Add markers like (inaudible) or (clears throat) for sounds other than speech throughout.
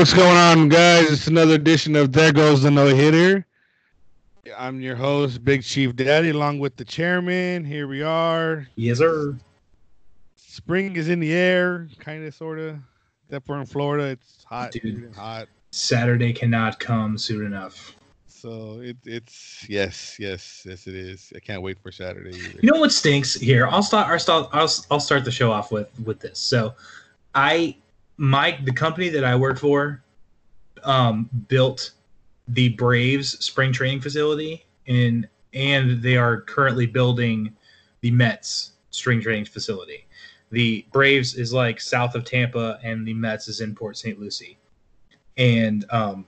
What's going on, guys? It's another edition of There Goes the No Hitter. I'm your host, Big Chief Daddy, along with the chairman. Here we are. Yes, sir. Spring is in the air, kind of, sort of. Except for in Florida, it's hot, Dude. hot. Saturday cannot come soon enough. So it, it's yes, yes, yes, it is. I can't wait for Saturday. Either. You know what stinks here? I'll start. I'll start. I'll, I'll start the show off with with this. So, I my the company that I work for, um, built the Braves spring training facility, and and they are currently building the Mets spring training facility. The Braves is like south of Tampa, and the Mets is in Port St. Lucie. And um,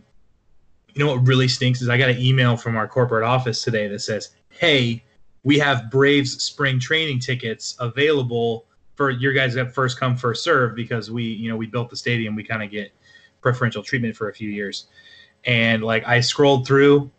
you know what really stinks is I got an email from our corporate office today that says, "Hey, we have Braves spring training tickets available for your guys at first come first serve because we, you know, we built the stadium, we kind of get preferential treatment for a few years." And like I scrolled through,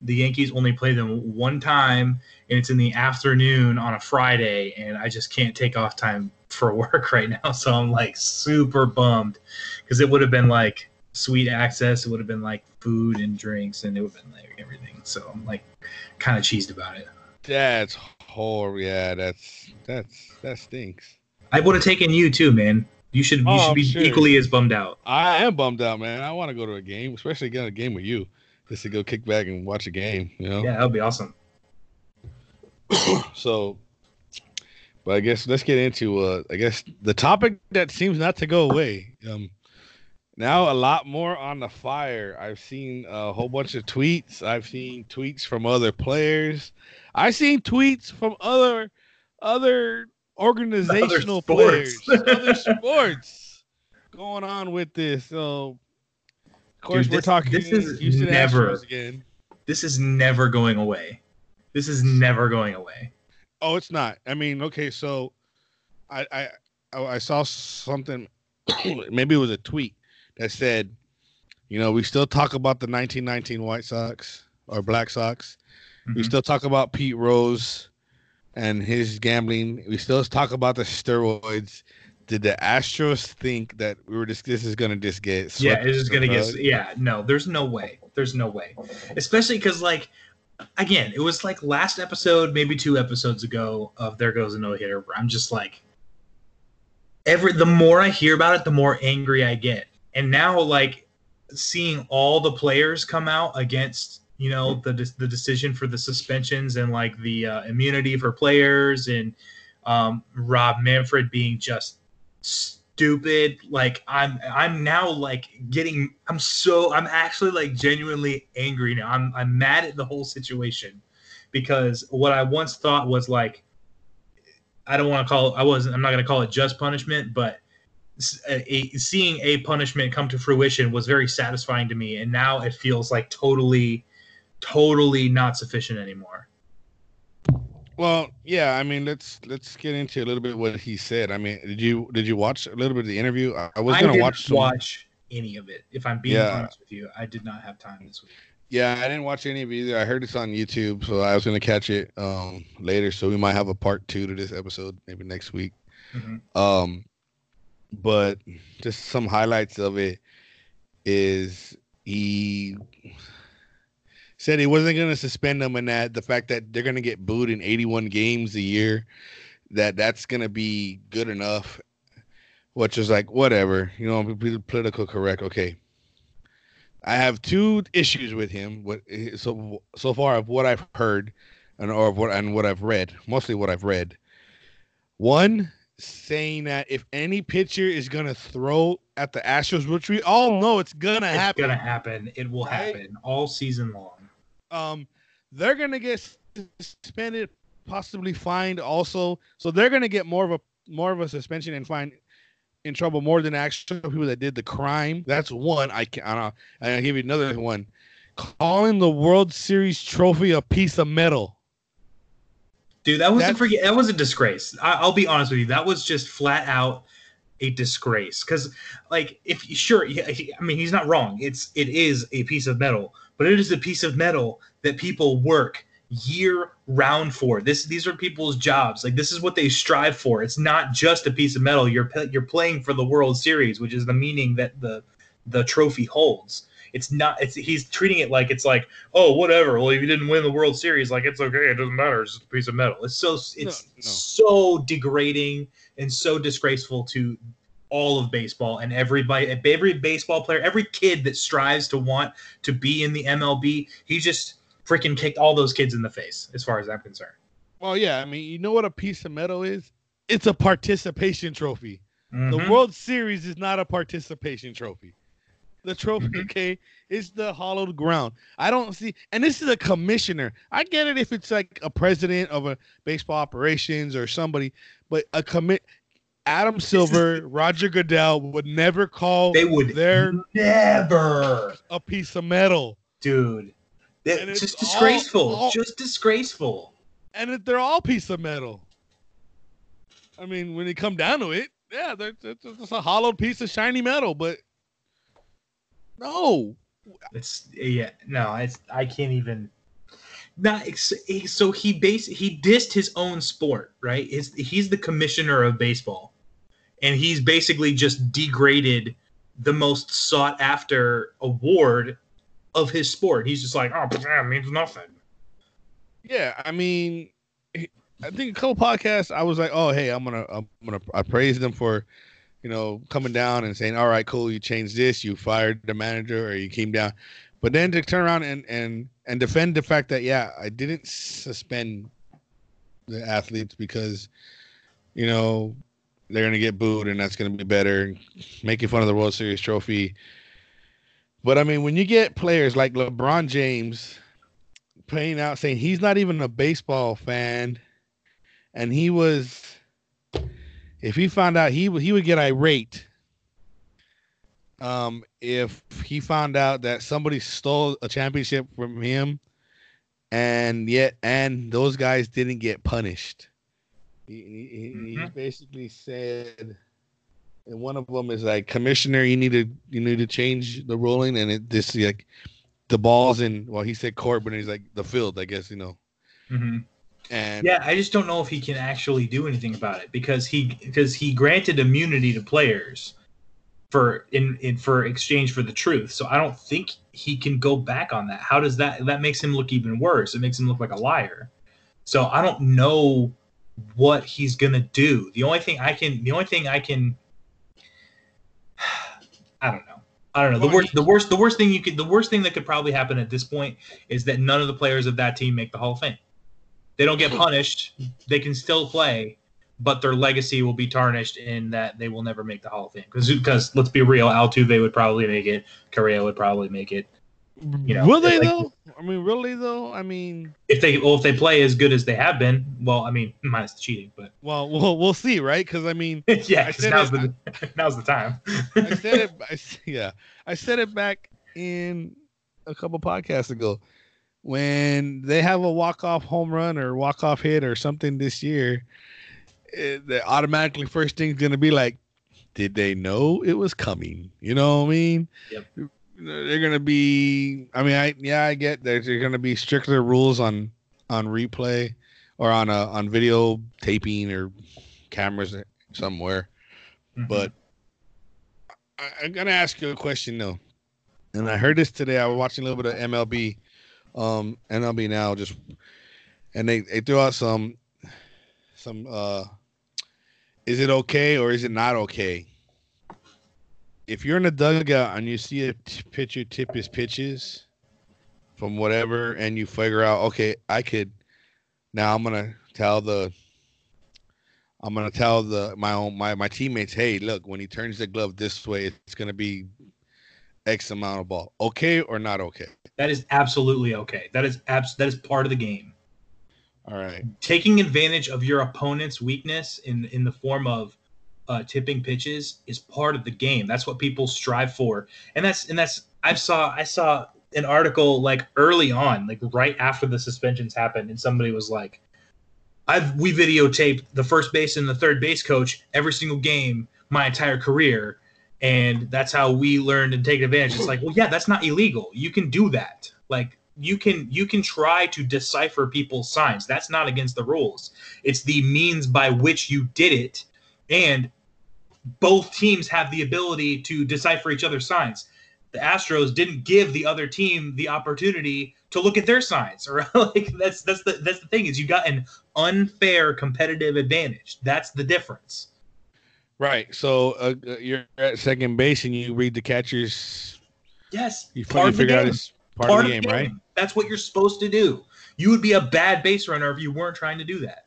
the Yankees only play them one time, and it's in the afternoon on a Friday, and I just can't take off time for (laughs) work right now, so I'm like super bummed because it would have been like sweet access. It would have been like food and drinks, and it would have been like everything. So I'm like kind of cheesed about it. That's horrible. Yeah, that's that's that stinks. I would have taken you too, man. You should you Oh, should be sure. equally as bummed out. I am bummed out, man. I want to go to a game, especially get a game with you, just to go kick back and watch a game. You know. Yeah, that would be awesome. So, but I guess let's get into uh, I guess the topic that seems not to go away. Um, now a lot more on the fire. I've seen a whole bunch of tweets. I've seen tweets from other players. I've seen tweets from other other organizational sports. players, (laughs) other sports going on with this. So, of course, Dude, we're talking this is Houston never- Astros again. This is never going away. This is never going away. Oh, it's not. I mean, okay, so I I I saw something. (clears throat) maybe it was a tweet that said, you know, we still talk about the 1919 White Sox or Black Sox. We Mhm. still talk about Pete Rose and his gambling. We still talk about the steroids. Did the Astros think that we were just this is gonna just get yeah, swept it's just gonna get. Yeah, no, there's no way. There's no way. Especially because like, again, it was like last episode, maybe two episodes ago of There Goes a No Hitter. Where I'm just like, every the more I hear about it, the more angry I get. And now, like, seeing all the players come out against you know the the decision for the suspensions and like the uh, immunity for players and um, Rob Manfred being just stupid. Like i'm i'm now like getting i'm so i'm actually like genuinely angry now. I'm i'm mad at the whole situation because what i once thought was like i don't want to call i wasn't i'm not going to call it just punishment but a, a- seeing a punishment come to fruition was very satisfying to me. And now it feels like totally totally not sufficient anymore Well, yeah, I mean, let's let's get into a little bit what he said. I mean, did you did you watch a little bit of the interview? I, I was gonna watch some, watch any of it if i'm being Yeah. honest with you i did not have time this week Yeah, I didn't watch any of it either. I heard it's on YouTube, so I was gonna catch it um later. So we might have a part two to this episode, maybe next week. Mhm. Um, but just some highlights of it is he said he wasn't gonna suspend them, and that the fact that they're gonna get booed in 81 games a year, that that's gonna be good enough. Which is like whatever, you know, be political correct. Okay, I have two issues with him. What eh, so so far of what I've heard, and or of what and what I've read, mostly what I've read. One saying that if any pitcher is gonna throw at the Astros, which we all know it's gonna it's happen, gonna happen it will Right? happen all season long um, they're gonna get suspended, possibly fined also. So they're gonna get more of a more of a suspension and fine in trouble more than actual people that did the crime. That's one. I can. I don't. I'll give you another one. Calling the World Series trophy a piece of metal. dude that was a That's- forget that was a disgrace I, i'll be honest with you that was just flat out a disgrace because like if sure he- he- i mean he's not wrong it's it is a piece of metal but it is a piece of metal that people work year round for this these are people's jobs like this is what they strive for it's not just a piece of metal you're you're playing for the world series which is the meaning that the the trophy holds. It's not. It's he's treating it like it's like oh whatever. Well, if you didn't win the World Series, like it's okay. It doesn't matter. It's just a piece of metal. It's so it's no. so degrading and so disgraceful to all of baseball and everybody every baseball player every kid that strives to want to be in the mlb he just freaking kicked all those kids in the face as far as i'm concerned. Well yeah i mean you know what a piece of metal is? It's a participation trophy. Mhm. the world series is not a participation trophy. The trophy Mhm. okay is the hollowed ground. I don't see and this is a commissioner. I get it if it's like a president of a baseball operations or somebody but a commit adam silver roger goodell would never call they would their never. a piece of metal. Dude. It's just disgraceful. all- all- just disgraceful. And it- they're all piece of metal. I mean, when you come down to it, yeah, they're, it's it's a hollowed piece of shiny metal, but no, it's yeah no it's i can't even not so he base he dissed his own sport right? His, he's the commissioner of baseball and he's basically just degraded the most sought after award of his sport. He's just like oh that means nothing. Yeah, I mean, I think a couple podcasts, I was like, oh, hey, I'm gonna, I'm gonna, I praise them for, you know, coming down and saying, all right, cool, you changed this, you fired the manager, or you came down, but then to turn around and and and defend the fact that yeah, I didn't suspend the athletes because, you know, they're gonna get booed and that's gonna be better, making fun of the World Series trophy. But I mean, when you get players like LeBron James playing out saying he's not even a baseball fan, and he was, if he found out he he would get irate. Um, if he found out that somebody stole a championship from him, and yet and those guys didn't get punished. He, he, he Mhm. basically said, and one of them is like, Commissioner, you need to you need to change the ruling, and it this like the balls in. Well, he said court, but he's like the field, I guess you know. Mhm. And yeah i just don't know if he can actually do anything about it because he because he granted immunity to players for in, in for exchange for the truth so i don't think he can go back on that how does that that makes him look even worse it makes him look like a liar so i don't know what he's gonna do the only thing i can the only thing i can (sighs) i don't know i don't know the worst the worst the worst thing you could the worst thing that could probably happen at this point is that none of the players of that team make the hall of fame they don't get punished. They can still play, but their legacy will be tarnished in that they will never make the Hall of Fame. Because, because let's be real, Altuve would probably make it. Correa would probably make it. You know, will they like- though? I mean, really though? I mean, If they well, if they play as good as they have been, well, I mean, minus the cheating, but well, we'll we'll see, right? Because I mean, (laughs) yeah, I now's it- the (laughs) now's the time. I said it. (laughs) I, yeah, I said it back in a couple podcasts ago when they have a walk off home run or walk off hit or something this year. It, the automatically first thing's gonna be like, did they know it was coming? You know what I mean? Yep. They're gonna be. I mean, I yeah, I get there's gonna be stricter rules on on replay or on a on video taping or cameras somewhere. But I, I'm gonna ask you a question though, and I heard this today. I was watching a little bit of MLB, um, MLB now just, and they they threw out some, some uh, is it okay or is it not okay? If you're in a dugout and you see a t- pitcher tip his pitches from whatever, and you figure out, okay, I could, now I'm gonna tell the I'm gonna tell the my own my my teammates, hey, look, when he turns the glove this way, it's gonna be X amount of ball. Okay or not okay? that is absolutely okay. That is abs- that is part of the game. All right. taking advantage of your opponent's weakness in in the form of uh, tipping pitches is part of the game. That's what people strive for, and that's and that's I saw I saw an article like early on, like right after the suspensions happened, and somebody was like, "I've we videotaped the first base and the third base coach every single game my entire career." And that's how we learned and take advantage. It's like, well, yeah, that's not illegal. You can do that. Like, you can you can try to decipher people's signs that's not against the rules it's the means by which you did it and both teams have the ability to decipher each other's signs the Astros didn't give the other team the opportunity to look at their signs (laughs) or like that's that's the that's the thing is you got an unfair competitive advantage that's the difference Right. So uh, uh, you're at second base and you read the catcher's. yes You part finally of the figure out it's part, of the game, right? that's what you're supposed to do you would be a bad base runner if you weren't trying to do that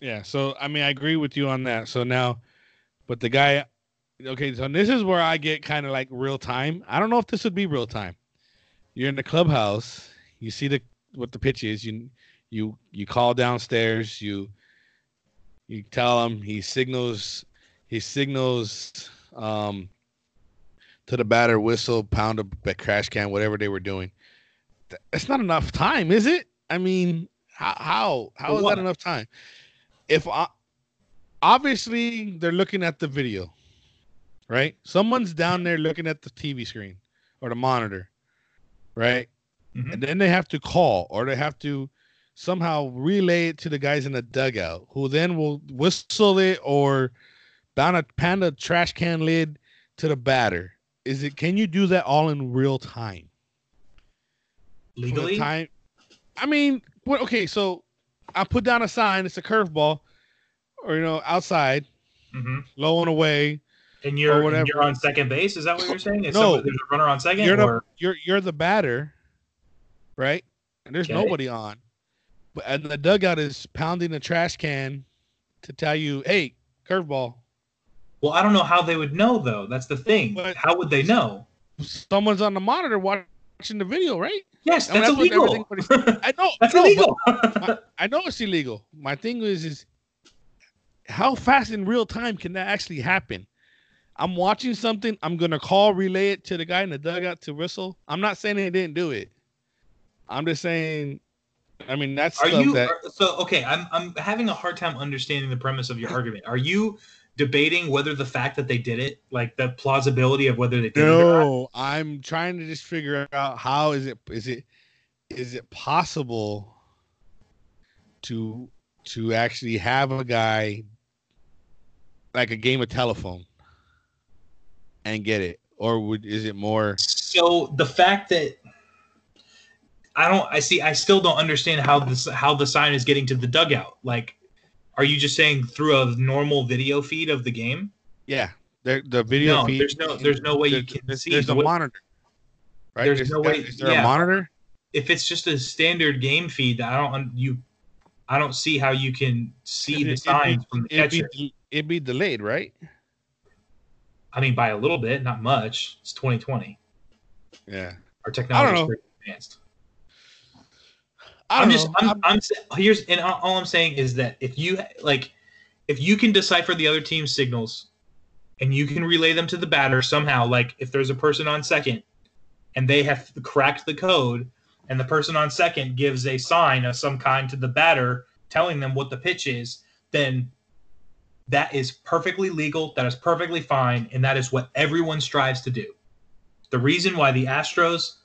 Yeah. So I mean, I agree with you on that. So now, but the guy, okay. So this is where I get kind of like real time. I don't know if this would be real time. You're in the clubhouse. You see the what the pitch is. You you you call downstairs. You you tell him. He signals. He signals um, to the batter, whistle, pound a crash can, whatever they were doing. Th- That's not enough time, is it? I mean, how how how is that enough time? If I, obviously they're looking at the video, right? Someone's down there looking at the TV screen or the monitor, right? Mhm. And then they have to call or they have to somehow relay it to the guys in the dugout, who then will whistle it or pound a pound a trash can lid to the batter. Is it? Can you do that all in real time? Legally time. I mean, what? Okay, so I put down a sign. It's a curveball, or you know, outside, Mhm. low and away. and you're and you're on second base is that what you're saying is No. there's a runner on 2nd You're the you're you're the batter, right? And there's Okay. nobody on, but and the dugout is pounding the trash can to tell you, "Hey, curveball." well i don't know how they would know though that's the thing But- how would they know Someone's on the monitor watching the video, right? yes I mean, that's that's illegal (laughs) I know. that's I know, illegal but I know it's illegal. My thing is, is how fast in real time can that actually happen? I'm watching something. I'm gonna call, relay it to the guy in the dugout to whistle. I'm not saying they didn't do it. I'm just saying. I mean, that's Are you that. are- so okay? I'm I'm having a hard time understanding the premise of your argument. Are you debating whether the fact that they did it, like the plausibility of whether they did it? No, I'm trying to just figure out how is it is it is it possible to to actually have a guy like a game of telephone and get it or would is it more So the fact that I don't, I see, I still don't understand how this how the sign is getting to the dugout. Like, are you just saying through a normal video feed of the game? yeah the the video No, feed there's no- there's no way you can there's, see there's a what- monitor right There's no way- is there yeah. a monitor If it's just a standard game feed, I don't you, I don't see how you can see the signs be- from the catcher. be, it'd be delayed right I mean, by a little bit, not much. It's 2020. yeah Our technology is pretty advanced. I I'm don't just. I'm, I'm, here's, and all, all I'm saying is that if you like, if you can decipher the other team's signals, and you can relay them to the batter somehow, like if there's a person on second, and they have cracked the code, and the person on second gives a sign of some kind to the batter telling them what the pitch is, then that is perfectly legal. That is perfectly fine, and that is what everyone strives to do. The reason why the Astros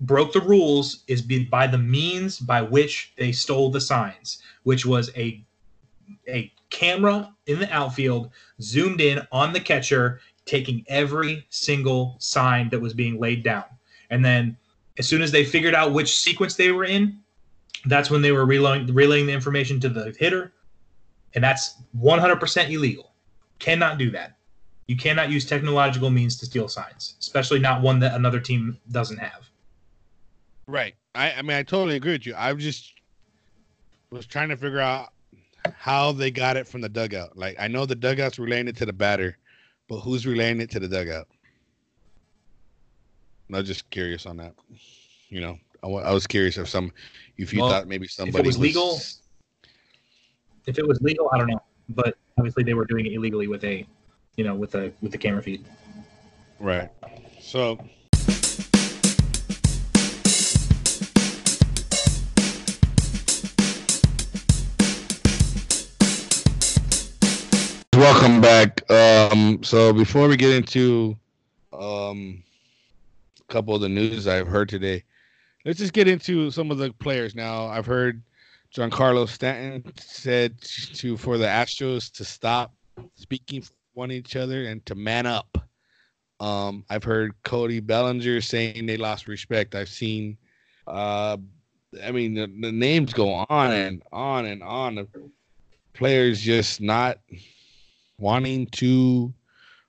broke the rules is by the means by which they stole the signs, which was a a camera in the outfield zoomed in on the catcher, taking every single sign that was being laid down. And then as soon as they figured out which sequence they were in, that's when they were relaying, relaying the information to the hitter. And that's 100% illegal. Cannot do that. You cannot use technological means to steal signs, especially not one that another team doesn't have. Right. I, I mean, I totally agree with you. I just was trying to figure out how they got it from the dugout. Like, I know the dugout's relaying it to the batter, but who's relaying it to the dugout? I was just curious on that. You know, I, I was curious if some, if you Well, thought maybe somebody was legal, If it was legal, I don't know, but obviously they were doing it illegally with a, you know, with a with the camera feed. right? So. Welcome back. Um, so before we get into um, a couple of the news I've heard today, let's just get into some of the players now. I've heard Giancarlo Stanton said to for the Astros to stop speaking for one each other and to man up. Um, I've heard Cody Bellinger saying they lost respect. I've seen, uh, I mean, the, the names go on and on and on players just not wanting to,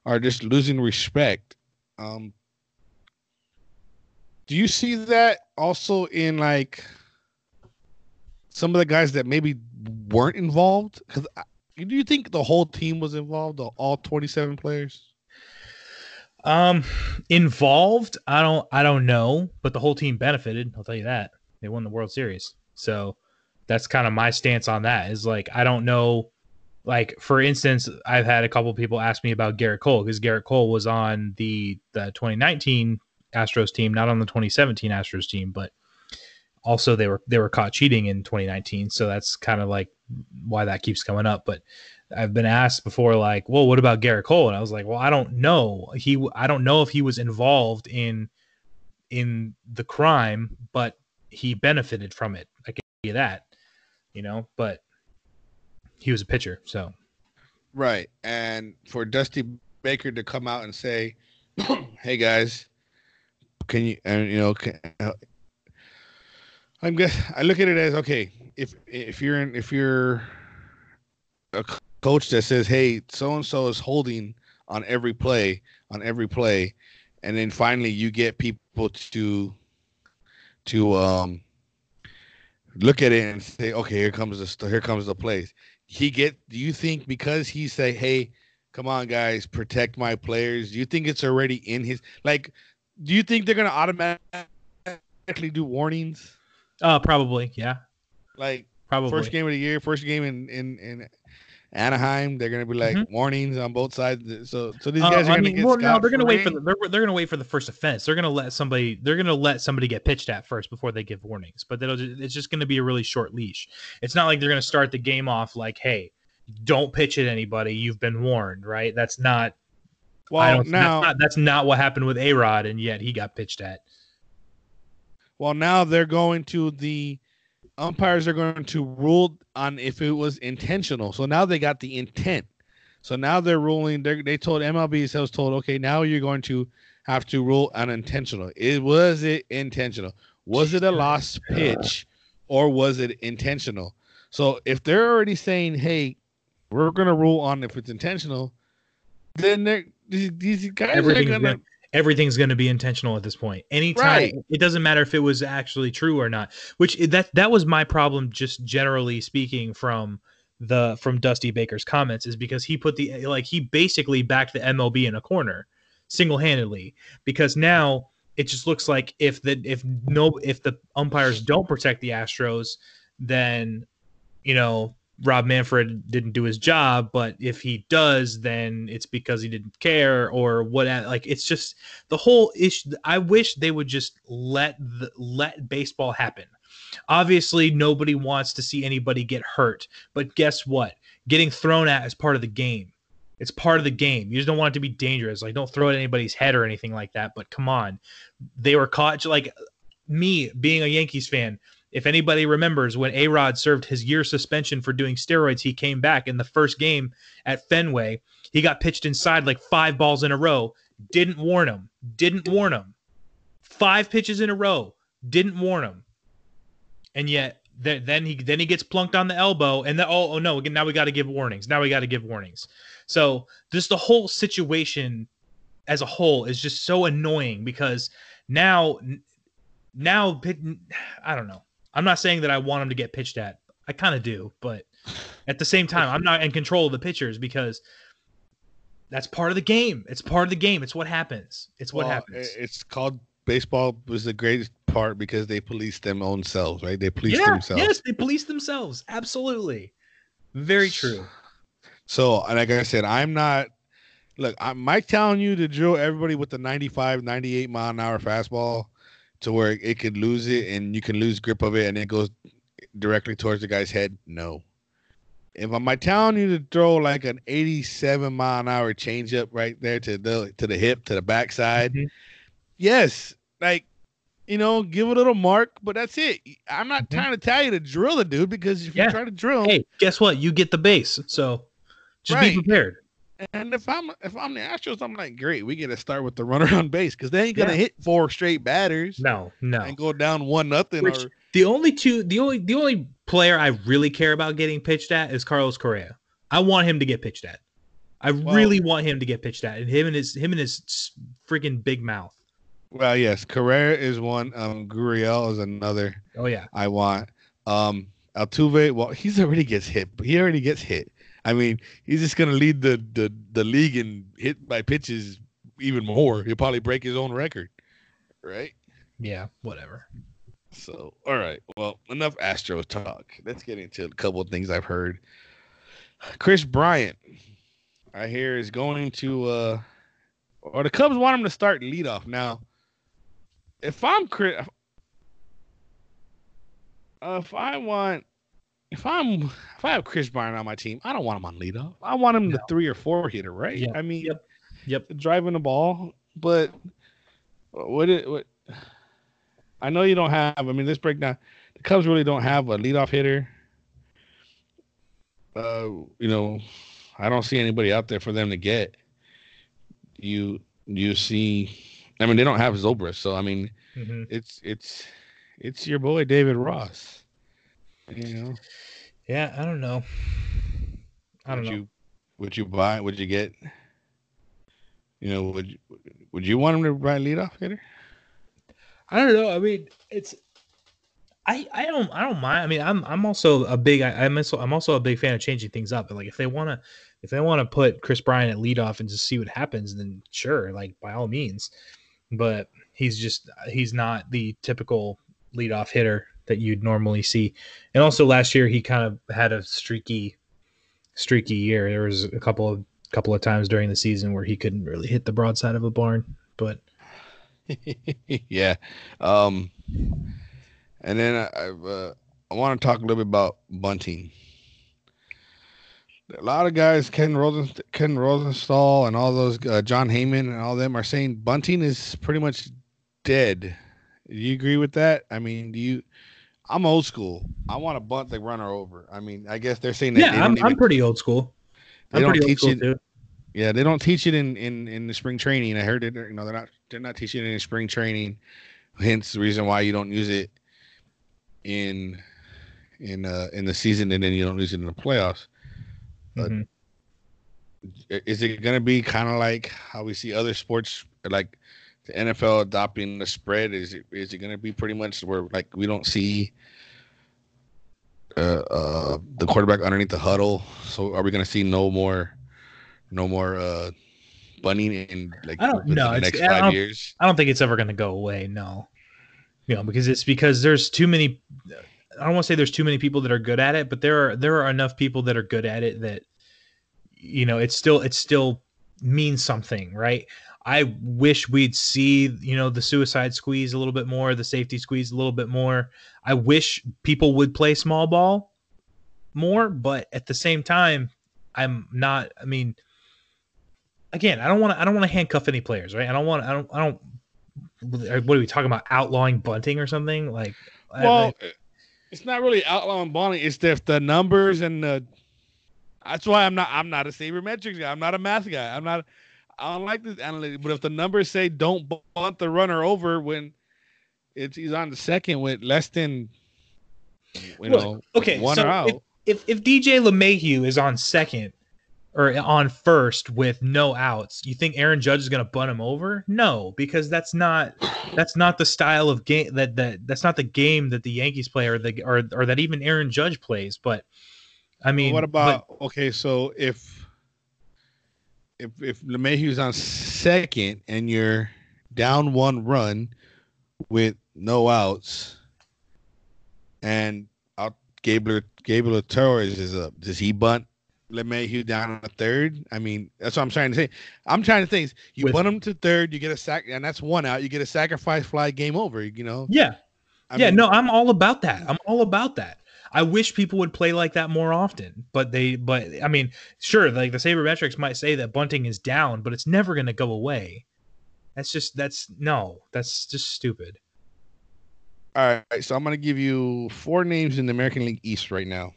or just losing respect. Um, do you see that also in like some of the guys that maybe weren't involved? Because do you think the whole team was involved, all twenty-seven players? Um, involved, I don't, I don't know, but the whole team benefited. I'll tell you that they won the World Series, so that's kind of my stance on that. Is like I don't know, like for instance, I've had a couple people ask me about Gerrit Cole because Gerrit Cole was on the the 2019 Astros team, not on the 2017 Astros team, but also they were they were caught cheating in 2019, so that's kind of like why that keeps coming up. But I've been asked before, like, well, what about Gerrit Cole? And I was like, well, I don't know. He, I don't know if he was involved in in the crime, but he benefited from it. I can you that, you know. But he was a pitcher, so right. And for Dusty Baker to come out and say, (clears throat) "Hey guys, can you and you know can, I'm guess I look at it as okay if if you're in if you're a coach that says hey so and so is holding on every play on every play and then finally you get people to to um look at it and say okay here comes the here comes the plays he get do you think because he say hey come on guys protect my players do you think it's already in his like do you think they're gonna automatically do warnings? Uh, probably, yeah. Like probably first game of the year, first game in in in Anaheim, they're gonna be like mm-hmm. warnings on both sides. So so these uh, guys uh, are gonna mean, get. Well, no, they're gonna wait for the, they're they're gonna wait for the first offense. They're gonna let somebody they're gonna let somebody get pitched at first before they give warnings. But that'll it's just gonna be a really short leash. It's not like they're gonna start the game off like, hey, don't pitch at anybody. You've been warned, right? That's not well, now that's not, that's not what happened with A Rod, and yet he got pitched at. Well, now they're going to the umpires are going to rule on if it was intentional. So now they got the intent. So now they're ruling. They they told MLB has told okay now you're going to have to rule unintentional. It was it intentional? Was it a lost pitch, or was it intentional? So if they're already saying, hey, we're going to rule on if it's intentional, then they're these, these guys are gonna, everything's going to be intentional at this point. Anytime right. it doesn't matter if it was actually true or not. Which eh, that that was my problem, just generally speaking from the from Dusty Baker's comments, is because he put the eh, like he basically backed the MLB in a corner single handedly because now it just looks like if the if no if the umpires don't protect the Astros, then you know Rob Manfred didn't do his job, but if he does, then it's because he didn't care or what. Like it's just the whole issue. I wish they would just let the, let baseball happen. Obviously, nobody wants to see anybody get hurt, but guess what? Getting thrown at is part of the game. It's part of the game. You just don't want it to be dangerous. Like don't throw it at anybody's head or anything like that. But come on, they were caught. Like me being a Yankees fan, if anybody remembers when A Rod served his year suspension for doing steroids, he came back in the first game at Fenway. He got pitched inside like five balls in a row. Didn't warn him. Didn't warn him. Five pitches in a row. Didn't warn him. And yet then he then he gets plunked on the elbow and then oh, oh no again now we got to give warnings now we got to give warnings so just the whole situation as a whole is just so annoying because now now i don't know I'm not saying that I want him to get pitched at. I kind of do, but at the same time, I'm not in control of the pitchers because that's part of the game. It's part of the game. It's what happens. It's what well, happens. It's called baseball was the greatest part because they police them own selves, right? They police yeah, themselves. Yes, they police themselves. Absolutely. Very true. So, like I said, I'm not look, I'm Mike telling you to drill everybody with the 95, 98 mile an hour fastball to where it could lose it and you can lose grip of it and it goes directly towards the guy's head? No. If I'm telling you to throw like an 87 mile an hour changeup right there to the to the hip to the backside, mm-hmm. yes, like you know, give a little mark, but that's it. I'm not mm-hmm. trying to tell you to drill the dude because if yeah. you try to drill, hey, guess what? You get the base, so just right. be prepared. And if I'm if I'm the Astros, I'm like, great, we get to start with the runner on base because they ain't gonna yeah. hit four straight batters. No, no, and go down one nothing. Which, or... the only two, the only the only player I really care about getting pitched at is Carlos Correa. I want him to get pitched at. I well, really want him to get pitched at, and him and his him and his freaking big mouth. Well, yes, Correa is one. Um, Gurriel is another. Oh yeah, I want. Um, Altuve. Well, he's already gets hit. He already gets hit. I mean, he's just gonna lead the the the league in hit by pitches even more. He'll probably break his own record, right? Yeah, whatever. So, all right. Well, enough Astro talk. Let's get into a couple of things I've heard. Kris Bryant, I hear, is going to, uh or the Cubs want him to start leadoff. Now, if I'm Kris, uh, if I want if I'm if I have Kris Bryant on my team, I don't want him on leadoff. I want him no. the three or four hitter, right? Yep. I mean, yep, yep, driving the ball. But what it what I know you don't have. I mean, this breakdown, the Cubs really don't have a leadoff hitter. Uh, you know, I don't see anybody out there for them to get. You you see, I mean, they don't have Zobrist, so I mean, mm-hmm. it's it's it's your boy David Ross. You know. Yeah, I don't know. I don't would know. You, would you buy? Would you get? You know, would you, would you want him to buy leadoff hitter? I don't know. I mean, it's. I, I don't I don't mind. I mean, I'm I'm also a big I, am also I'm also a big fan of changing things up. But like if they want to if they want to put Kris Bryant at leadoff and just see what happens, then sure, like by all means. But he's just he's not the typical leadoff hitter that you'd normally see. And also last year he kind of had a streaky streaky year. There was a couple of couple of times during the season where he couldn't really hit the broadside of a barn, but (laughs) yeah. Um and then I uh, I want to talk a little bit about bunting. A lot of guys, Ken Rosen, Ken Rosenthal, and all those uh, Jon Heyman and all them are saying bunting is pretty much dead. Do you agree with that? I mean, do you? I'm old school. I want to bunt the runner over. I mean, I guess they're saying that. Yeah, I'm, even, I'm pretty old school. I'm pretty old school it, too. Yeah, they don't teach it in, in in the spring training. I heard it. You know, they're not they're not teaching it in spring training. Hence the reason why you don't use it in in uh in the season and then you don't use it in the playoffs. But mm-hmm. is it going to be kind of like how we see other sports like the NFL adopting the spread? Is it is it going to be pretty much where like we don't see uh, uh, the quarterback underneath the huddle? So are we going to see no more, no more uh, bunting in like I don't know. next five I years? I don't think it's ever going to go away. No, you know, because it's because there's too many. I don't want to say there's too many people that are good at it, but there are there are enough people that are good at it that you know it's still it still means something, right? I wish we'd see, you know, the suicide squeeze a little bit more, the safety squeeze a little bit more. I wish people would play small ball more, but at the same time, I'm not. I mean, again, I don't want to. I don't want to handcuff any players, right? I don't want. I don't. I don't. Uh, what are we talking about? Outlawing bunting or something? Like, well, I, I, uh, it's not really outlawing bunting. It's if the numbers and the. That's why I'm not. I'm not a sabermetrics guy. I'm not a math guy. I'm not. I don't like this analytics, but if the numbers say don't bunt the runner over when it's he's on the second with less than you know okay, one so out. If, if if DJ LeMahieu is on second or on first with no outs, you think Aaron Judge is going to bunt him over? No, because that's not that's not the style of game that that that's not the game that the Yankees play or the or or that even Aaron Judge plays. But I mean, what about but, okay? So if if if LeMahieu's on second and you're down one run with no outs, and out Gabler Gabler Torres is up, does he bunt LeMahieu down on a third? I mean, that's what I'm trying to say. I'm trying to think. You with, bunt him to third, you get a sack, and that's one out. You get a sacrifice fly, game over. You know. Yeah. I yeah. Mean, no, I'm all about that. I'm all about that. I wish people would play like that more often, but they, but I mean, sure, like the sabermetrics might say that bunting is down, but it's never going to go away. That's just, that's no, that's just stupid. All right. So I'm going to give you four names in the American League East right now.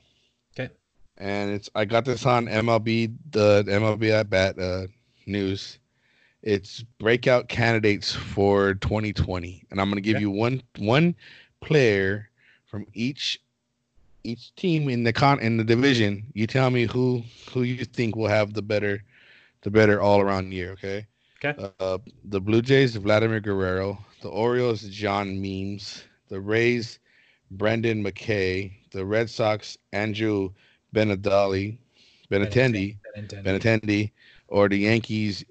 Okay. and it's I got this on MLB the MLB at bat uh, news. It's breakout candidates for 2020, and I'm going to give you one one player from each each team in the con in the division. You tell me who who you think will have the better the better all around year. Okay. Okay. Uh, the Blue Jays, Vladimir Guerrero. The Orioles, John Means. The Rays, Brendan McKay. The Red Sox, Andrew Benedali, Benintendi, Benintendi, Benintendi, or the Yankees,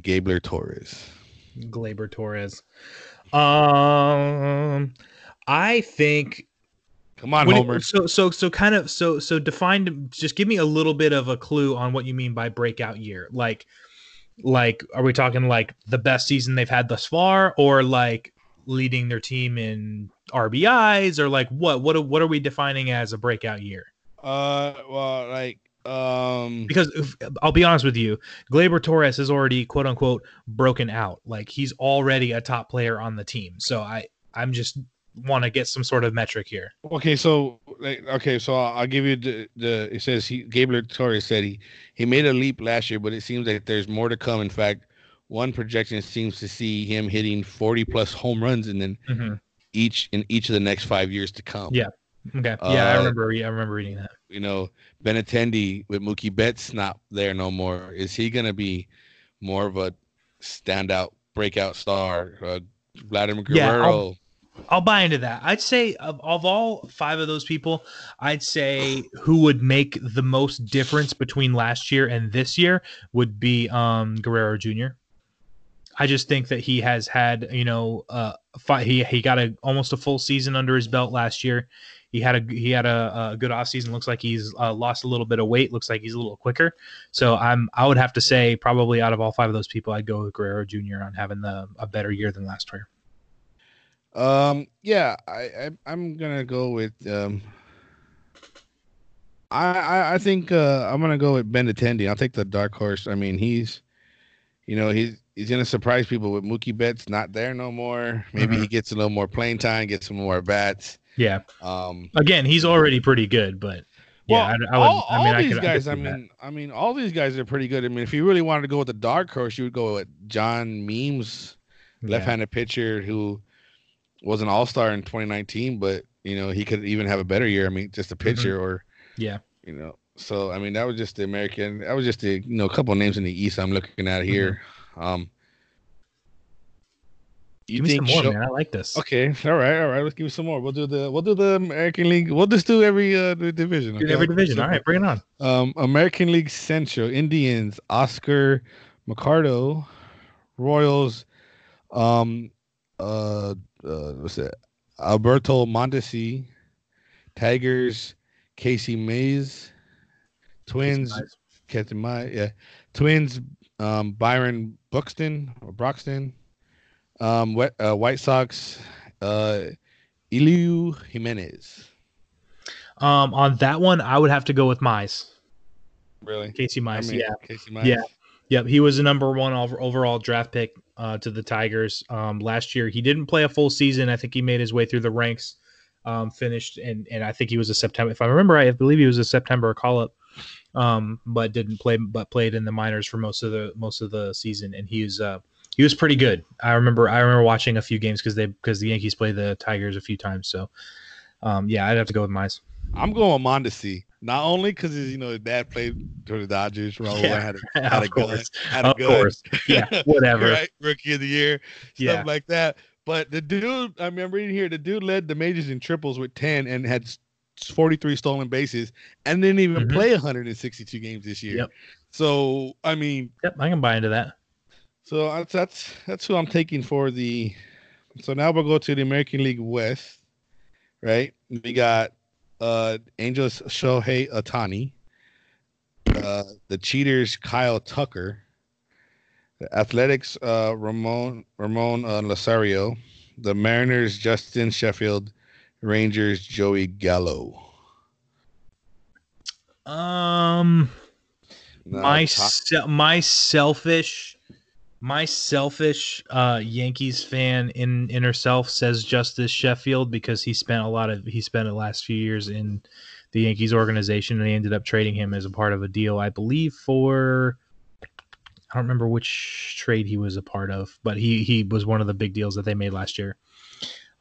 Gleyber Torres. Gleyber Torres. Um, I think. Come on, Homer. It, so, so, so, kind of, so, so, define Just give me a little bit of a clue on what you mean by breakout year. Like, like, are we talking like the best season they've had thus far, or like leading their team in RBIs, or like what? What? What are we defining as a breakout year? Uh, well, like um because if, I'll be honest with you, Gleyber Torres is already quote unquote broken out. Like he's already a top player on the team. So I I'm just want to get some sort of metric here. Okay, so like okay, so I'll, give you the the it says he Gleyber Torres said he he made a leap last year, but it seems like there's more to come. In fact, one projection seems to see him hitting 40 plus home runs and then mm-hmm. each in each of the next 5 years to come. Yeah. Okay. Yeah, uh, I remember. Yeah, I remember reading that. You know, Benintendi with Mookie Betts not there no more. Is he going to be more of a standout breakout star? Uh, Vladimir Guerrero. Yeah, I'll, I'll, buy into that. I'd say of, of all five of those people, I'd say who would make the most difference between last year and this year would be um, Guerrero Jr. I just think that he has had, you know, uh, he he got a almost a full season under his belt last year. He had a he had a, a good off season. Looks like he's uh, lost a little bit of weight. Looks like he's a little quicker. So I'm I would have to say probably out of all five of those people, I'd go with Guerrero Jr. on having the a better year than last year. Um. Yeah. I, I am gonna go with um. I I, I think uh, I'm gonna go with Benintendi. I'll take the dark horse. I mean, he's, you know, he's he's gonna surprise people with Mookie Betts not there no more. Maybe mm-hmm. he gets a little more playing time, gets some more bats. Yeah. Um. Again, he's already pretty good, but yeah, well, I, I, would. All, I mean, all these could, guys. I, I mean, that. I mean, all these guys are pretty good. I mean, if you really wanted to go with the dark horse, you would go with John Means, left-handed yeah. pitcher who was an all-star in 2019, but you know he could even have a better year. I mean, just a mm-hmm. pitcher mm-hmm. or yeah, you know. So I mean, that was just the American. That was just the you know a couple names in the East I'm looking at here. Mm-hmm. Um, you give me some more, show... man. I like this. Okay, all right, all right. Let's give you some more. We'll do the we'll do the American League. We'll just do every uh division. Okay? Every division. All right, bring it on. Um, American League Central: Indians, Oscar Mercado, Royals, um, uh, uh what's that? Alberto Mondesi, Tigers, Casey Mize, Twins, Casey Mize, yeah, Twins, um, Byron Buxton or Broxton. Um, uh, White Sox, uh, Eloy Jimenez. Um, on that one, I would have to go with Mize. Really, Casey Mize. I mean, yeah, Casey Mize. Yeah, yep. He was the number one overall draft pick uh, to the Tigers um, last year. He didn't play a full season. I think he made his way through the ranks, um, finished, and and I think he was a September. If I remember I believe he was a September call up, um, but didn't play, but played in the minors for most of the most of the season, and he's uh, he was pretty good. I remember I remember watching a few games because they because the Yankees play the Tigers a few times. So um, yeah, I'd have to go with Mize. I'm going Mondesi. Not only because you know his dad played for the Dodgers, Raul yeah, had a, had a gun, had a of gun. course, yeah, (laughs) whatever, right? Rookie of the year, stuff yeah. like that. But the dude, I remember reading here, the dude led the majors in triples with ten and had 43 stolen bases, and didn't even mm-hmm. play 162 games this year. Yep. So I mean, yep, I can buy into that. So that's that's that's who I'm taking for the. So now we'll go to the American League West, right? We got uh Angels Shohei Ohtani, uh, the Cheaters Kyle Tucker, the Athletics uh, Ramon Ramon uh, Losario, the Mariners Justin Sheffield, Rangers Joey Gallo. Um, my se- my selfish my selfish uh, Yankees fan in inner self says Justus Sheffield because he spent a lot of he spent the last few years in the Yankees organization, and they ended up trading him as a part of a deal, I believe, for I don't remember which trade he was a part of, but he he was one of the big deals that they made last year.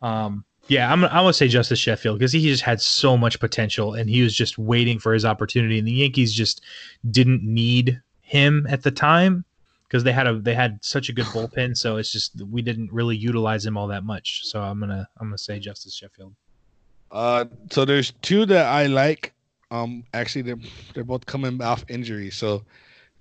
Um, yeah, I'm I'm gonna say Justus Sheffield because he just had so much potential, and he was just waiting for his opportunity, and the Yankees just didn't need him at the time because they had a they had such a good (laughs) bullpen, so it's just we didn't really utilize him all that much. So I'm gonna I'm gonna say Justus Sheffield. Uh, so there's two that I like. Um, actually, they're they're both coming off injury. So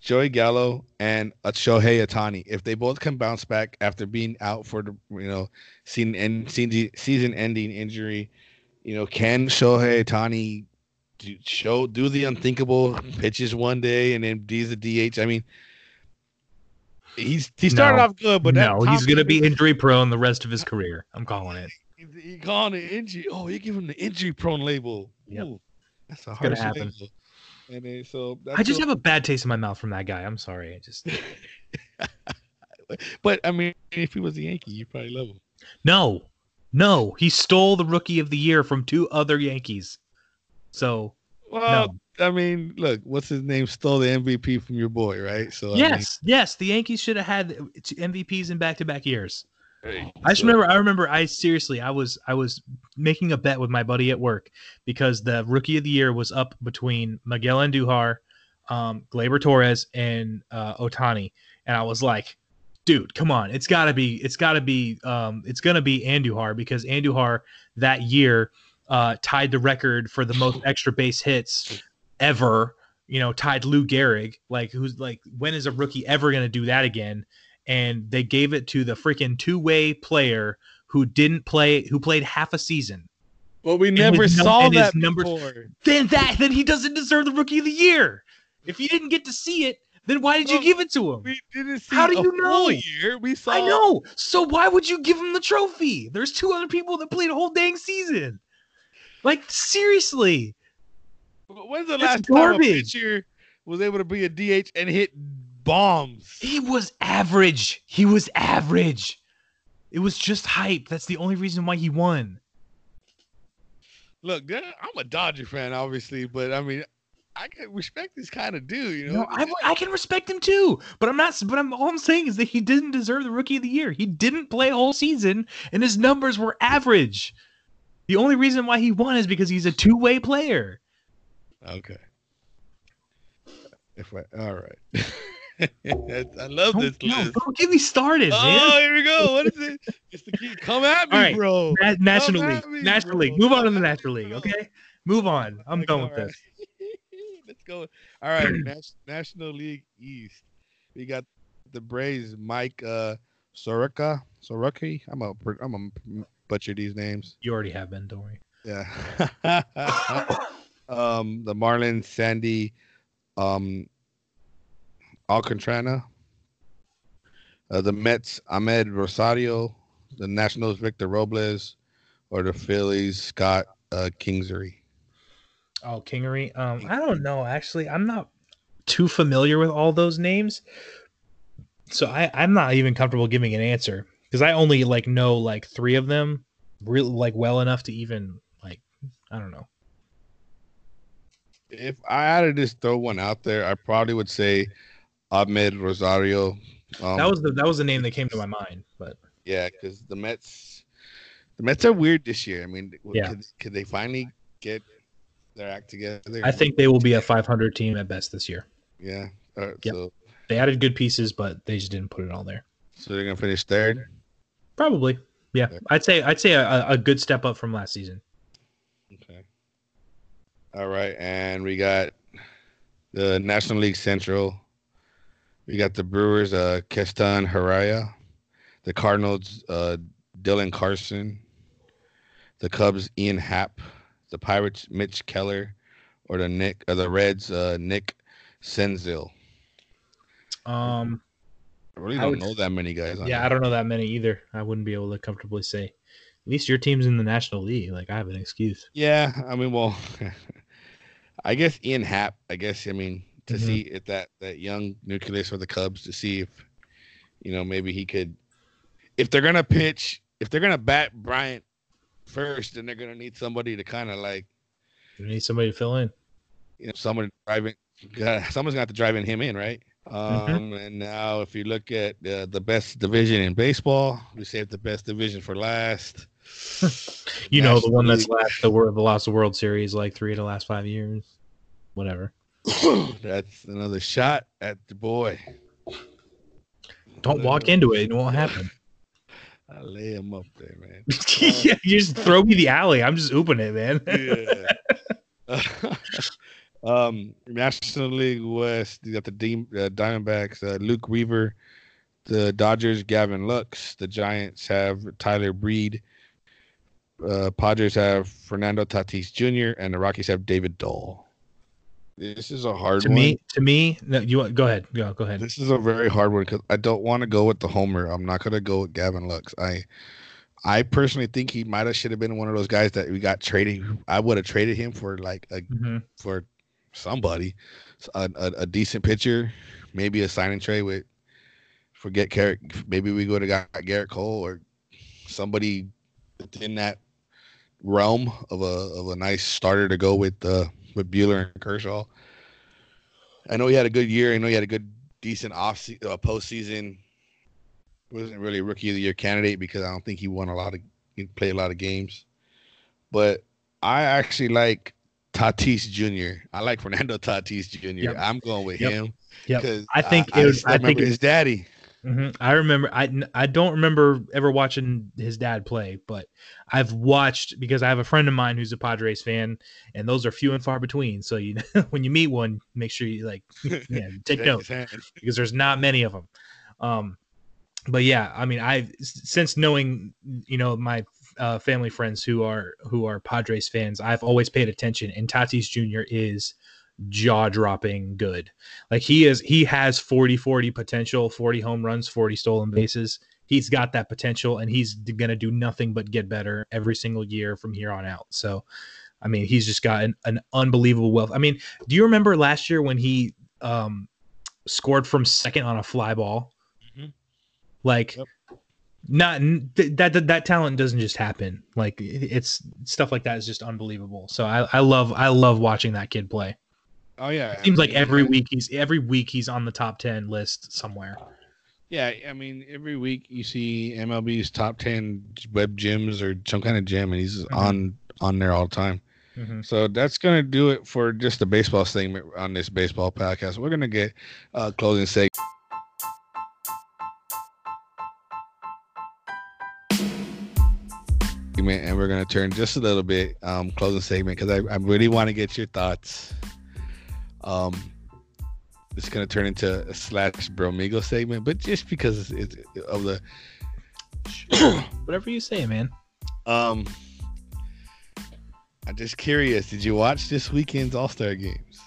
Joey Gallo and Shohei Ohtani, if they both can bounce back after being out for the you know season end season ending injury, you know, can Shohei Ohtani do, show do the unthinkable pitches one day and then be the DH? I mean, he's he started No. off good, but no, he's gonna be injury prone the rest of his career. I'm calling it. He, he calling it injury. Oh, you give him the injury prone label. Yep. Ooh, that's a gonna harsh happen. label. And then so that's I just what- have a bad taste in my mouth from that guy. I'm sorry. I just (laughs) But I mean, if he was a Yankee, you probably love him. no, no. He stole the rookie of the year from two other Yankees. So Well, no. I mean, look, what's his name? Stole the MVP from your boy, right? So I mean, yes, yes, the Yankees should have had two MVPs in back-to-back years. hey, I just so- remember. I remember. I seriously, I was, I was making a bet with my buddy at work because the rookie of the year was up between Miguel Andujar, um, Gleyber Torres, and uh, Ohtani, and I was like, "Dude, come on! It's got to be, it's got to be, um, it's gonna be Andujar because Andujar that year uh, tied the record for the most extra base hits ever. You know, tied Lou Gehrig. Like, who's like, when is a rookie ever gonna do that again?" and they gave it to the freaking two-way player who didn't play who played half a season Well, we never saw that number, before. then that then he doesn't deserve the rookie of the year if you didn't get to see it then why did you give it to him We didn't see How do you know? year. We saw. i know so why would you give him the trophy there's two other people that played a whole dang season like seriously When's the That's last time a pitcher was able to be a DH and hit bombs? he was average he was average it was just hype that's the only reason why he won Look, I'm a Dodger fan, obviously, but I mean, I can respect this kind of dude. You know, No, I, I can respect him too, but I'm not. But I'm all I'm saying is that he didn't deserve the rookie of the year. He didn't play a whole season, and his numbers were average. The only reason why he won is because he's a two way player. Okay. If I, all right. (laughs) I love Don't, this no, list. don't get me started, Oh, man. here we go. What is it? It's the key. Come at me, All right. bro. Na- National Come League, me, National bro. League. Move on to the National League, okay? Move on. I'm Like, done with this. (laughs) Let's go. All right, (clears throat) Nas- National League East. We got the Braves, Mike uh, Soroka. Soroki. I'm a I'm a butcher these names. You already have been, don't worry. Yeah. (coughs) (laughs) (coughs) (coughs) um, the Marlins, Sandy, um, Alcantara. Uh, the Mets, Amed Rosario. The Nationals, Victor Robles, or the Phillies, Scott uh, Kingsley. Oh, Kingery. Um, I don't know. Actually, I'm not too familiar with all those names, so I I'm not even comfortable giving an answer because I only like know like three of them, really like well enough to even like I don't know. If I had to just throw one out there, I probably would say Amed Rosario. Um, that was the that was the name that came to my mind, but yeah, because the Mets, the Mets are weird this year. I mean, Yeah. could, could they finally get their act together? I think they will be a 500 team at best this year. Yeah. Uh, Yep. So, They added good pieces, but they just didn't put it all there. so they're gonna finish third. Probably, yeah. Okay. I'd say I'd say a, a good step up from last season. Okay. All right, and we got the National League Central. We got the Brewers, uh, Keston Hiura, the Cardinals, uh, Dylan Carlson, the Cubs, Ian Happ, the Pirates, Mitch Keller, or the Nick, or the Reds, uh, Nick Senzel. Um, I really don't would- know that many guys. On yeah. I don't know that many either. I wouldn't be able to comfortably say. At least your team's in the National League. Like I have an excuse. Yeah, I mean, well, (laughs) I guess Ian Happ. I guess I mean to Mhm. see if that that young nucleus for the Cubs to see if you know maybe he could. If they're gonna pitch, if they're gonna bat Bryant first, then they're gonna need somebody to kind of like You need somebody to fill in. You know, someone driving. someone's gonna have to drive in him in, right? Mm-hmm. Um, mm-hmm. And now, if you look at uh, the best division in baseball, we saved the best division for last. (laughs) you know, the one that's last the world, the lost World Series like three of the last five years, whatever. (coughs) that's another shot at the boy. Don't walk into it; it won't happen. (laughs) I lay him up there, man. (laughs) yeah, you just throw me the alley. I'm just ooping it, man. yeah. (laughs) um, National League West, you got the D- uh, Diamondbacks, uh, Luke Weaver. The Dodgers, Gavin Lux. The Giants have Tyler Breed. Uh, Padres have Fernando Tatis Jr. and the Rockies have David Dahl. This is a hard to one. me. To me, no, you go ahead. Go go ahead. This is a very hard one because I don't want to go with the homer. I'm not going to go with Gavin Lux. I, I personally think he might have should have been one of those guys that we got traded. I would have traded him for like a mm-hmm. for somebody, a, a, a, decent pitcher, maybe a signing trade with. Forget Gerrit. Maybe we go to got Gerrit Cole or somebody within that realm of a of a nice starter to go with uh, with Buehler and Kershaw. I know he had a good year. I know he had a good, decent off se- uh, postseason. Wasn't really a rookie of the year candidate because I don't think he won a lot of he played a lot of games. But I actually like Tatis Jr. I like Fernando Tatis Jr. Yep. I'm going with yep. him. Yeah, I think I, it was, I, I think his daddy. Mm-hmm. I remember. I I don't remember ever watching his dad play, but I've watched because I have a friend of mine who's a Padres fan, and those are few and far between. So you (laughs) when you meet one, make sure you like (laughs) yeah take note because there's not many of them. Um, but yeah, I mean, I since knowing you know my uh, family friends who are who are Padres fans, I've always paid attention, and Tatis Jr. is jaw dropping good. Like he is he has 40 40 potential, 40 home runs, 40 stolen bases. He's got that potential and he's going to do nothing but get better every single year from here on out. So I mean, he's just got an, an unbelievable wealth. I mean, do you remember last year when he um scored from second on a fly ball? Mm-hmm. Like yep not that, that that talent doesn't just happen like it's stuff like that is just unbelievable so i i love i love watching that kid play Oh yeah, it seems like every week he's every week he's on the top ten list somewhere. Yeah, I mean every week you see MLB's top ten web gems or some kind of gym, and he's mm-hmm. on on there all the time. Mm-hmm. So that's gonna do it for just the baseball segment on this baseball podcast. We're gonna get uh, closing segment. and we're going to turn just a little bit um closing segment because I, I really want to get your thoughts um, it's gonna turn into a slash bromigo segment, but just because it's, it's of the (coughs) whatever you say, man. Um, I'm just curious. Did you watch this weekend's All Star games?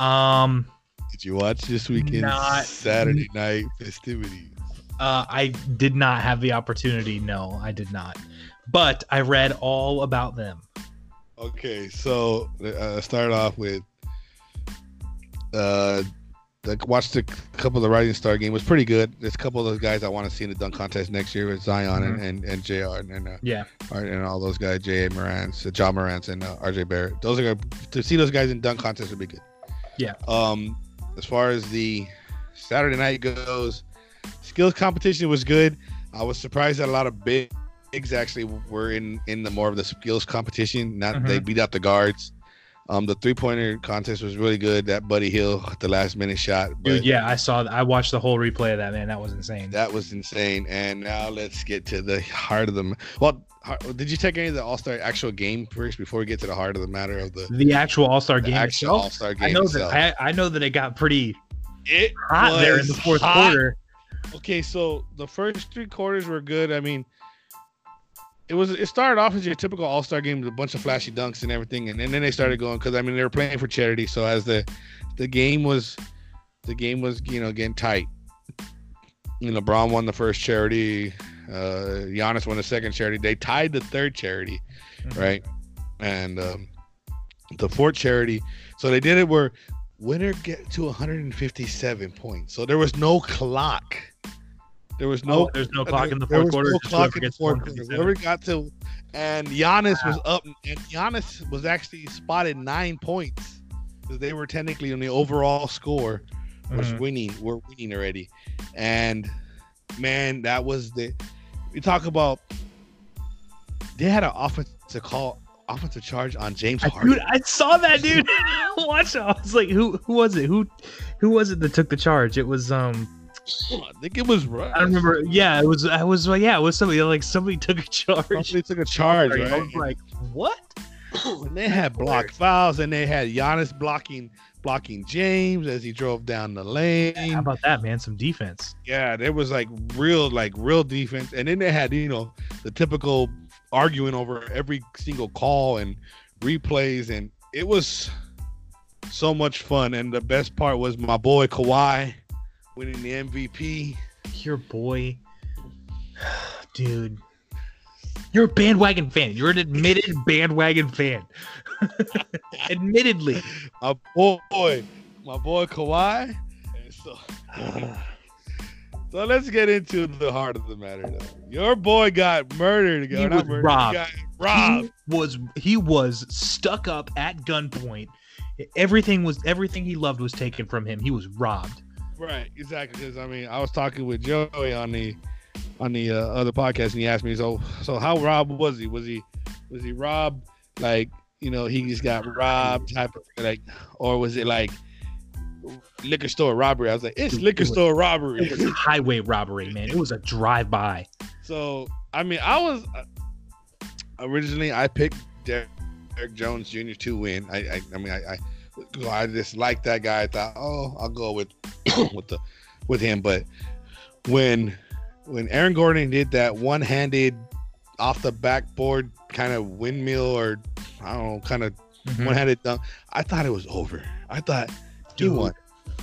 Um, did you watch this weekend's not, Saturday night festivities? Uh, I did not have the opportunity. No, I did not. But I read all about them. Okay, so uh, start off with uh, watched a couple of the Rising Star game. was pretty good. There's a couple of those guys I want to see in the dunk contest next year with Zion mm-hmm. and, and, and JR and, uh, yeah, and all those guys, Ja Morants, uh, John Morants, and uh, RJ Barrett. Those are to see those guys in dunk contest would be good. Yeah. Um, as far as the Saturday night goes, skills competition was good. I was surprised that a lot of bigs actually were in in the more of the skills competition. Not mm-hmm. they beat out the guards. Um, the three pointer contest was really good. That Buddy Hield, the last minute shot. Dude, yeah, I saw. I watched the whole replay of that. Man, that was insane. That was insane. And now let's get to the heart of the. Well, did you take any of the All Star actual game first before we get to the heart of the matter of the the actual All Star game? Actual All Star game. I know itself. that. I, I, know that it got pretty it hot there in the fourth hot. quarter. Okay, so the first three quarters were good. I mean, it was it started off as your typical All Star game with a bunch of flashy dunks and everything, and, and then they started going because I mean they were playing for charity. So as the the game was the game was you know getting tight. You know, LeBron won the first charity. Uh, Giannis won the second charity. They tied the third charity, mm-hmm. right? And um, the fourth charity. So they did it where winner get to 157 points. So there was no clock There was no. Oh, there's no clock in the there fourth was quarter. No clock in the fourth quarter. Whoever got to, and Giannis was up, and Giannis was actually spotted nine points because they were technically on the overall score was Mhm. winning. We're winning already, and man, that was the. We talk about. They had an offensive call, offensive charge on James Harden. dude, I saw that dude. (laughs) Watch. I was like, who who was it? Who who was it that took the charge? It was um I think it was. Right. I don't remember. Yeah, it was I was like yeah, it was somebody like somebody took a charge. Somebody took a charge, Right? I was like, what? And they had blocked fouls, and they had Giannis blocking blocking James as he drove down the lane. How about that, man? Some defense. Yeah, there was like real, like real defense, and then they had you know the typical arguing over every single call and replays, and it was so much fun. And the best part was my boy Kawhi winning the MVP. Your boy, (sighs) dude. You're a bandwagon fan. You're an admitted bandwagon fan. (laughs) Admittedly. My boy, my boy Kawhi. And so, (sighs) so let's get into the heart of the matter. Though. Your boy got murdered. He He was murdered, robbed. Got robbed. He was he was stuck up at gunpoint. Everything was everything he loved was taken from him. He was robbed. Right, exactly. Because I mean, I was talking with Joey on the on the uh, other podcast, and he asked me, so so how robbed was he? Was he was he robbed like you know he just got robbed type of like, or was it like liquor store robbery? I was like, it's liquor store robbery. It was a highway robbery, man. It was a drive by. So I mean, I was uh, originally I picked Derek, Derrick Jones Jr. to win. I I, I mean I, I I just liked that guy. I thought, oh, I'll go with (clears throat) with the with him. But when when Aaron Gordon did that one handed off the backboard kind of windmill or I don't know, kind of Mhm. one handed dunk, I thought it was over. I thought he Dude. won.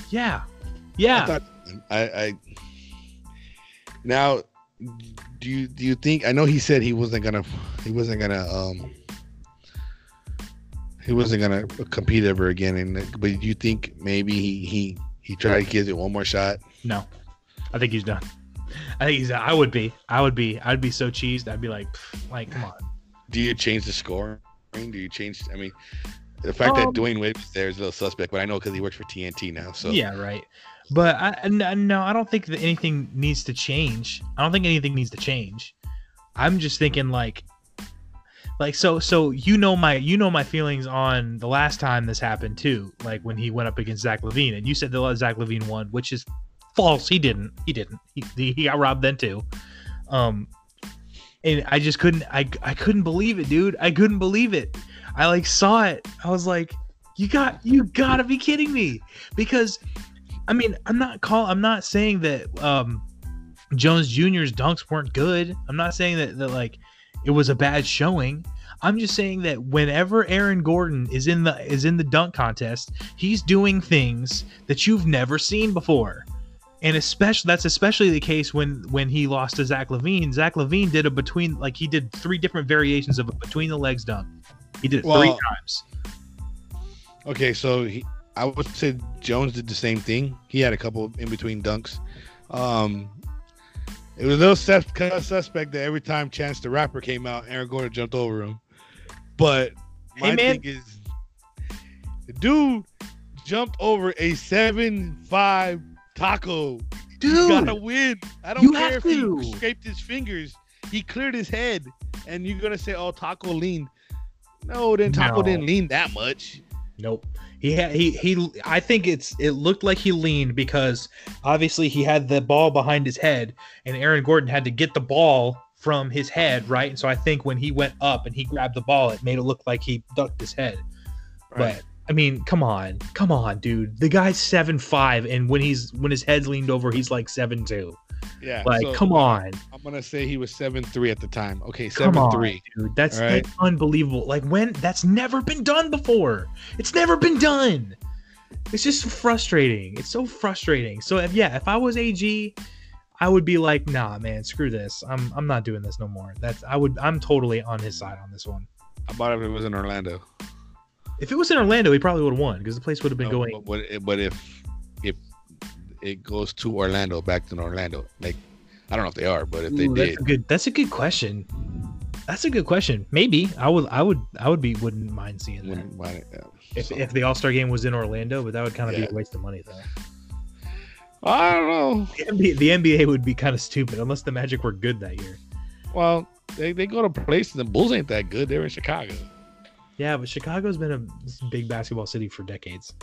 Yeah. I Yeah. thought I, I now do you do you think I know he said he wasn't gonna he wasn't gonna um he wasn't gonna compete ever again and but do you think maybe he he he tried to give it one more shot No. I think he's done. I think he's I would be. I would be. I'd be so cheesed. I'd be like, like, come on. do you change the score do you change I mean the fact Um, that Dwyane Wade was there is a little suspect but I know because he works for TNT now so Yeah, right. But I no, I don't think that anything needs to change. I don't think anything needs to change. I'm just thinking like like so so you know my you know my feelings on the last time this happened too, like when he went up against Zach LaVine and you said that Zach LaVine won, which is false. He didn't. He didn't. He, he got robbed then too. Um and I just couldn't I I couldn't believe it, dude. I couldn't believe it. I like saw it. I was like, you got you got to be kidding me because I mean, I'm not call I'm not saying that um Jones Jr.'s dunks weren't good. I'm not saying that, that like it was a bad showing. I'm just saying that whenever Aaron Gordon is in the is in the dunk contest, he's doing things that you've never seen before. And especially that's especially the case when when he lost to Zach LaVine. Zach LaVine did a between like he did three different variations of a between the legs dunk. He did it three times. Okay, so he, I would say Jones did the same thing. He had a couple in between dunks. Um, it was a little sus- suspect that every time Chance the Rapper came out, Aaron Gordon jumped over him. But my Hey, thing is, the dude jumped over a seven-five Tacko. Dude, You gotta win. I don't care if to. he scraped his fingers. He cleared his head, and you're gonna say, "Oh, Tacko leaned." No, then Tacko No. didn't lean that much. Nope. He had he he. I think it's it looked like he leaned because obviously he had the ball behind his head, and Aaron Gordon had to get the ball from his head, right? And so I think when he went up and he grabbed the ball, it made it look like he ducked his head. But I mean, come on, come on, dude. The guy's seven five, and when he's when his head's leaned over, he's like seven two. Yeah. Like, so come on, I'm gonna say he was seven three at the time. Okay, seven on, three. dude. That's, right. that's unbelievable. Like when that's never been done before. It's never been done. It's just frustrating. It's so frustrating. So if yeah, if I was AG, I would be like, nah, man, screw this. I'm I'm not doing this no more. That's I would I'm totally on his side on this one. How about if it was in Orlando? If it was in Orlando, he probably would have won because the place would have been No, going. But, but, if it goes to Orlando, back to Orlando, like I don't know if they are, but if they Ooh, did, that's a good. That's a good question. That's a good question. Maybe I would. I would. I would be. Wouldn't mind seeing that wouldn't mind yeah. if, So, if the All Star game was in Orlando, but that would kind of Yeah. be a waste of money though. I don't know. The NBA, the NBA would be kind of stupid unless the Magic were good that year. Well, they, they go to places. The Bulls ain't that good. They're in Chicago. Yeah, but Chicago's been a big basketball city for decades.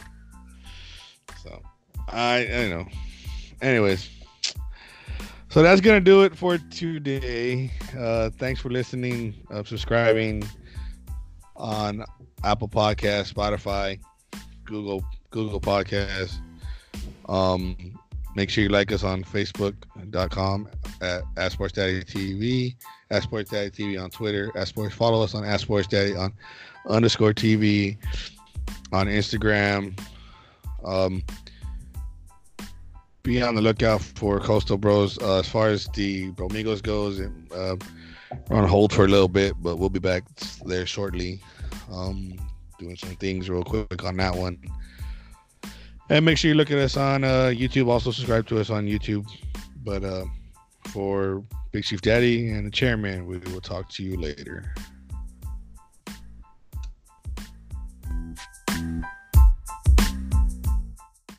So I I know. Anyways. So that's gonna do it for today. Uh thanks for listening, uh, subscribing on Apple Podcast, Spotify, Google Google Podcast. Um make sure you like us on Facebook.com at, at Sports Daddy TV, at Sports Daddy TV on Twitter, at Sports follow us on at Sports Daddy on underscore TV on Instagram. Um be on the lookout for Coastal Bros. Uh, as far as the Bromigos goes, and uh, we're on hold for a little bit, but we'll be back there shortly. Um, doing some things real quick on that one. And make sure you look at us on uh, YouTube. Also subscribe to us on YouTube. But uh, for Big Chief Daddy and the chairman, we will talk to you later.